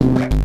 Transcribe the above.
Bye.